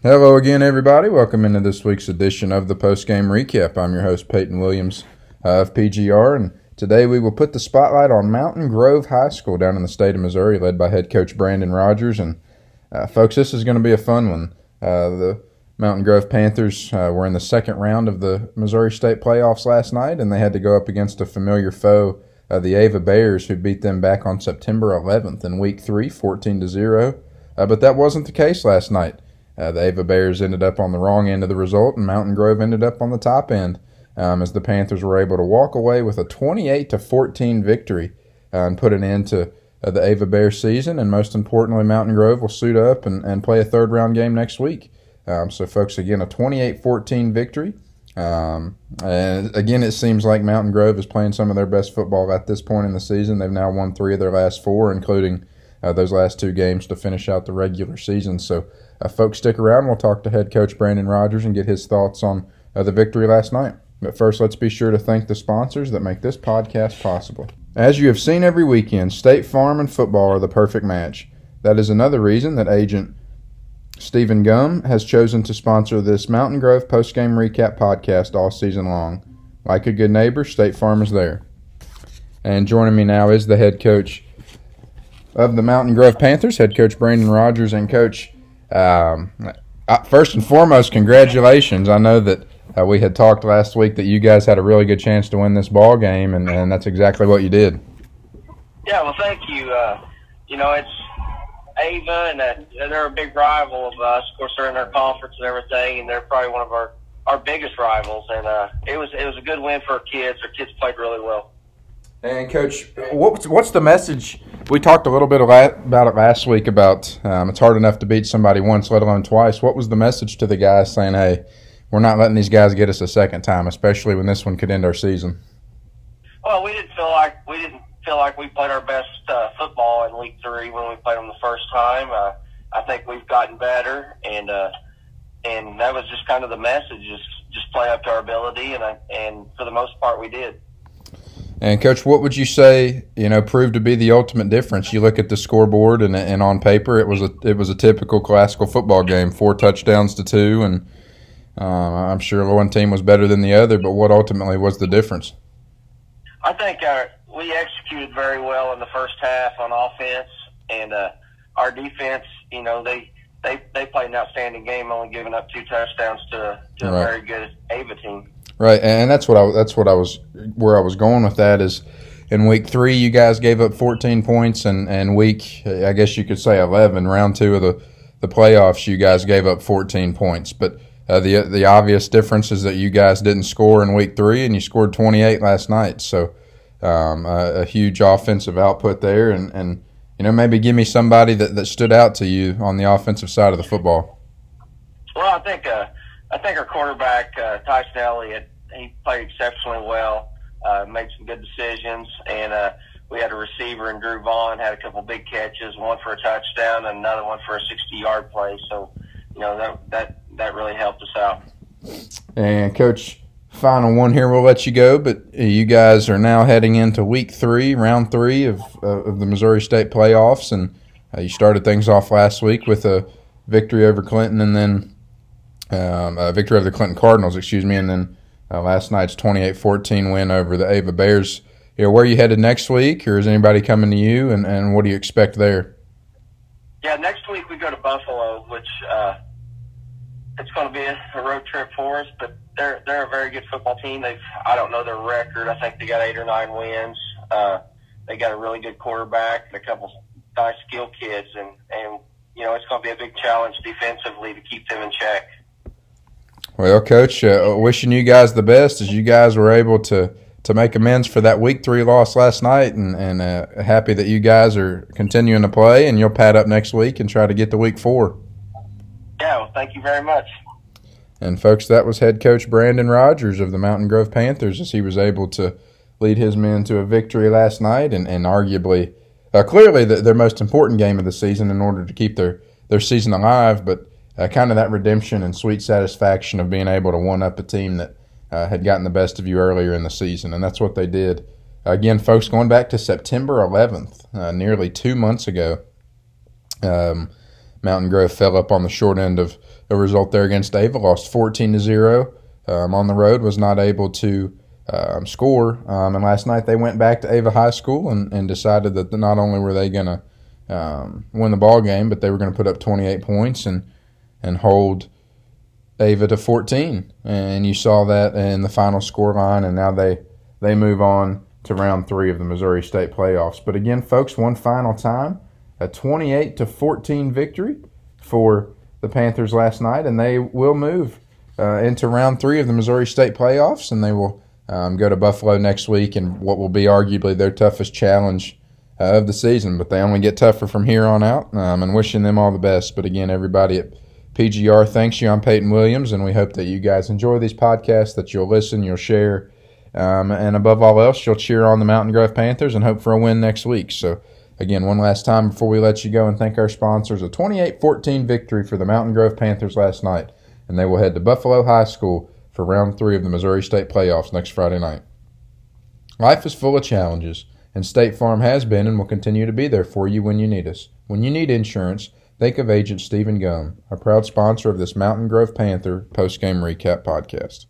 Hello again, everybody. Welcome into this week's edition of the Post Game Recap. I'm your host, Peyton Williams of PGR, and today we will put the spotlight on Mountain Grove High School down in the state of Missouri, led by head coach Brandon Rogers. And, uh, folks, this is going to be a fun one. Uh, the Mountain Grove Panthers uh, were in the second round of the Missouri State playoffs last night, and they had to go up against a familiar foe, uh, the Ava Bears, who beat them back on September 11th in Week 3, 14 to 0. Uh, but that wasn't the case last night. Uh, the Ava Bears ended up on the wrong end of the result, and Mountain Grove ended up on the top end um, as the Panthers were able to walk away with a 28 to 14 victory uh, and put an end to uh, the Ava Bears season. And most importantly, Mountain Grove will suit up and, and play a third round game next week. Um, so, folks, again, a 28 14 victory. Um, and again, it seems like Mountain Grove is playing some of their best football at this point in the season. They've now won three of their last four, including uh, those last two games to finish out the regular season. So, uh, folks, stick around. We'll talk to head coach Brandon Rogers and get his thoughts on uh, the victory last night. But first, let's be sure to thank the sponsors that make this podcast possible. As you have seen every weekend, State Farm and football are the perfect match. That is another reason that agent Stephen Gum has chosen to sponsor this Mountain Grove postgame recap podcast all season long. Like a good neighbor, State Farm is there. And joining me now is the head coach of the Mountain Grove Panthers, head coach Brandon Rogers, and coach. Um, uh, first and foremost, congratulations! I know that uh, we had talked last week that you guys had a really good chance to win this ball game, and, and that's exactly what you did. Yeah, well, thank you. Uh, you know, it's Ava, and uh, they're a big rival of us. Of course, they're in their conference and everything, and they're probably one of our our biggest rivals. And uh, it was it was a good win for our kids. Our kids played really well. And coach, what's what's the message? We talked a little bit about it last week. About um, it's hard enough to beat somebody once, let alone twice. What was the message to the guys saying, "Hey, we're not letting these guys get us a second time, especially when this one could end our season"? Well, we didn't feel like we didn't feel like we played our best uh, football in week three when we played them the first time. Uh, I think we've gotten better, and uh, and that was just kind of the message: just just play up to our ability, and I, and for the most part, we did. And coach, what would you say? You know, proved to be the ultimate difference. You look at the scoreboard, and, and on paper, it was a it was a typical classical football game: four touchdowns to two, and uh, I'm sure one team was better than the other. But what ultimately was the difference? I think our, we executed very well in the first half on offense, and uh, our defense. You know, they they they played an outstanding game, only giving up two touchdowns to to right. a very good Ava team. Right, and that's what I that's what I was where I was going with that is in week three you guys gave up 14 points, and and week I guess you could say 11, round two of the the playoffs, you guys gave up 14 points, but. Uh, the the obvious difference is that you guys didn't score in week three, and you scored 28 last night. So um, a, a, huge offensive output there, and, and you know maybe give me somebody that, that stood out to you on the offensive side of the football. Well, I think uh, I think our quarterback uh, Tyson Elliott he played exceptionally well, uh, made some good decisions, and uh, we had a receiver in Drew Vaughn had a couple big catches, one for a touchdown and another one for a 60-yard play. So, you know that that that really helped us out. And coach, final one here. We'll let you go, but you guys are now heading into week three, round three of uh, of the Missouri State playoffs, and uh, you started things off last week with a victory over Clinton, and then um, a victory over the Clinton Cardinals, excuse me, and then uh, last night's 28-14 win over the Ava Bears. You know, where are you headed next week, or is anybody coming to you, and, and what do you expect there? Yeah, next week we go to Buffalo, which uh, it's going to be a, a road trip for us, but they're they're a very good football team. They've I don't know their record. I think they got eight or nine wins. Uh, they got a really good quarterback and a couple nice skill kids, and and you know it's going to be a big challenge defensively to keep them in check. Well, Coach, uh, wishing you guys the best as you guys were able to to make amends for that week three loss last night, and and uh, happy that you guys are continuing to play, and you'll pad up next week and try to get to week four. Yeah, well, thank you very much. And folks, that was head coach Brandon Rogers of the Mountain Grove Panthers as he was able to lead his men to a victory last night, and and arguably, uh, clearly the, their most important game of the season in order to keep their their season alive, but uh, kind of that redemption and sweet satisfaction of being able to one up a team that uh, had gotten the best of you earlier in the season, and that's what they did. Again, folks, going back to September 11th, uh, nearly two months ago, um, Mountain Grove fell up on the short end of a result there against Ava, lost 14 to 0 um, on the road, was not able to um, score. Um, and last night they went back to Ava High School and, and decided that not only were they going to um, win the ball game, but they were going to put up 28 points and and hold Ava to 14. And you saw that in the final score line, and now they they move on to round three of the Missouri State playoffs. But again, folks, one final time, a 28 to 14 victory for the Panthers last night, and they will move uh, into round three of the Missouri State playoffs, and they will um, go to Buffalo next week and what will be arguably their toughest challenge uh, of the season. But they only get tougher from here on out, um, and wishing them all the best. But again, everybody at PGR thanks you. I'm Peyton Williams, and we hope that you guys enjoy these podcasts, that you'll listen, you'll share, um, and above all else, you'll cheer on the Mountain Grove Panthers and hope for a win next week. So, again, one last time before we let you go and thank our sponsors a 28 14 victory for the Mountain Grove Panthers last night, and they will head to Buffalo High School for round three of the Missouri State playoffs next Friday night. Life is full of challenges, and State Farm has been and will continue to be there for you when you need us. When you need insurance, think of Agent Stephen Gum, a proud sponsor of this Mountain Grove Panther post game recap podcast.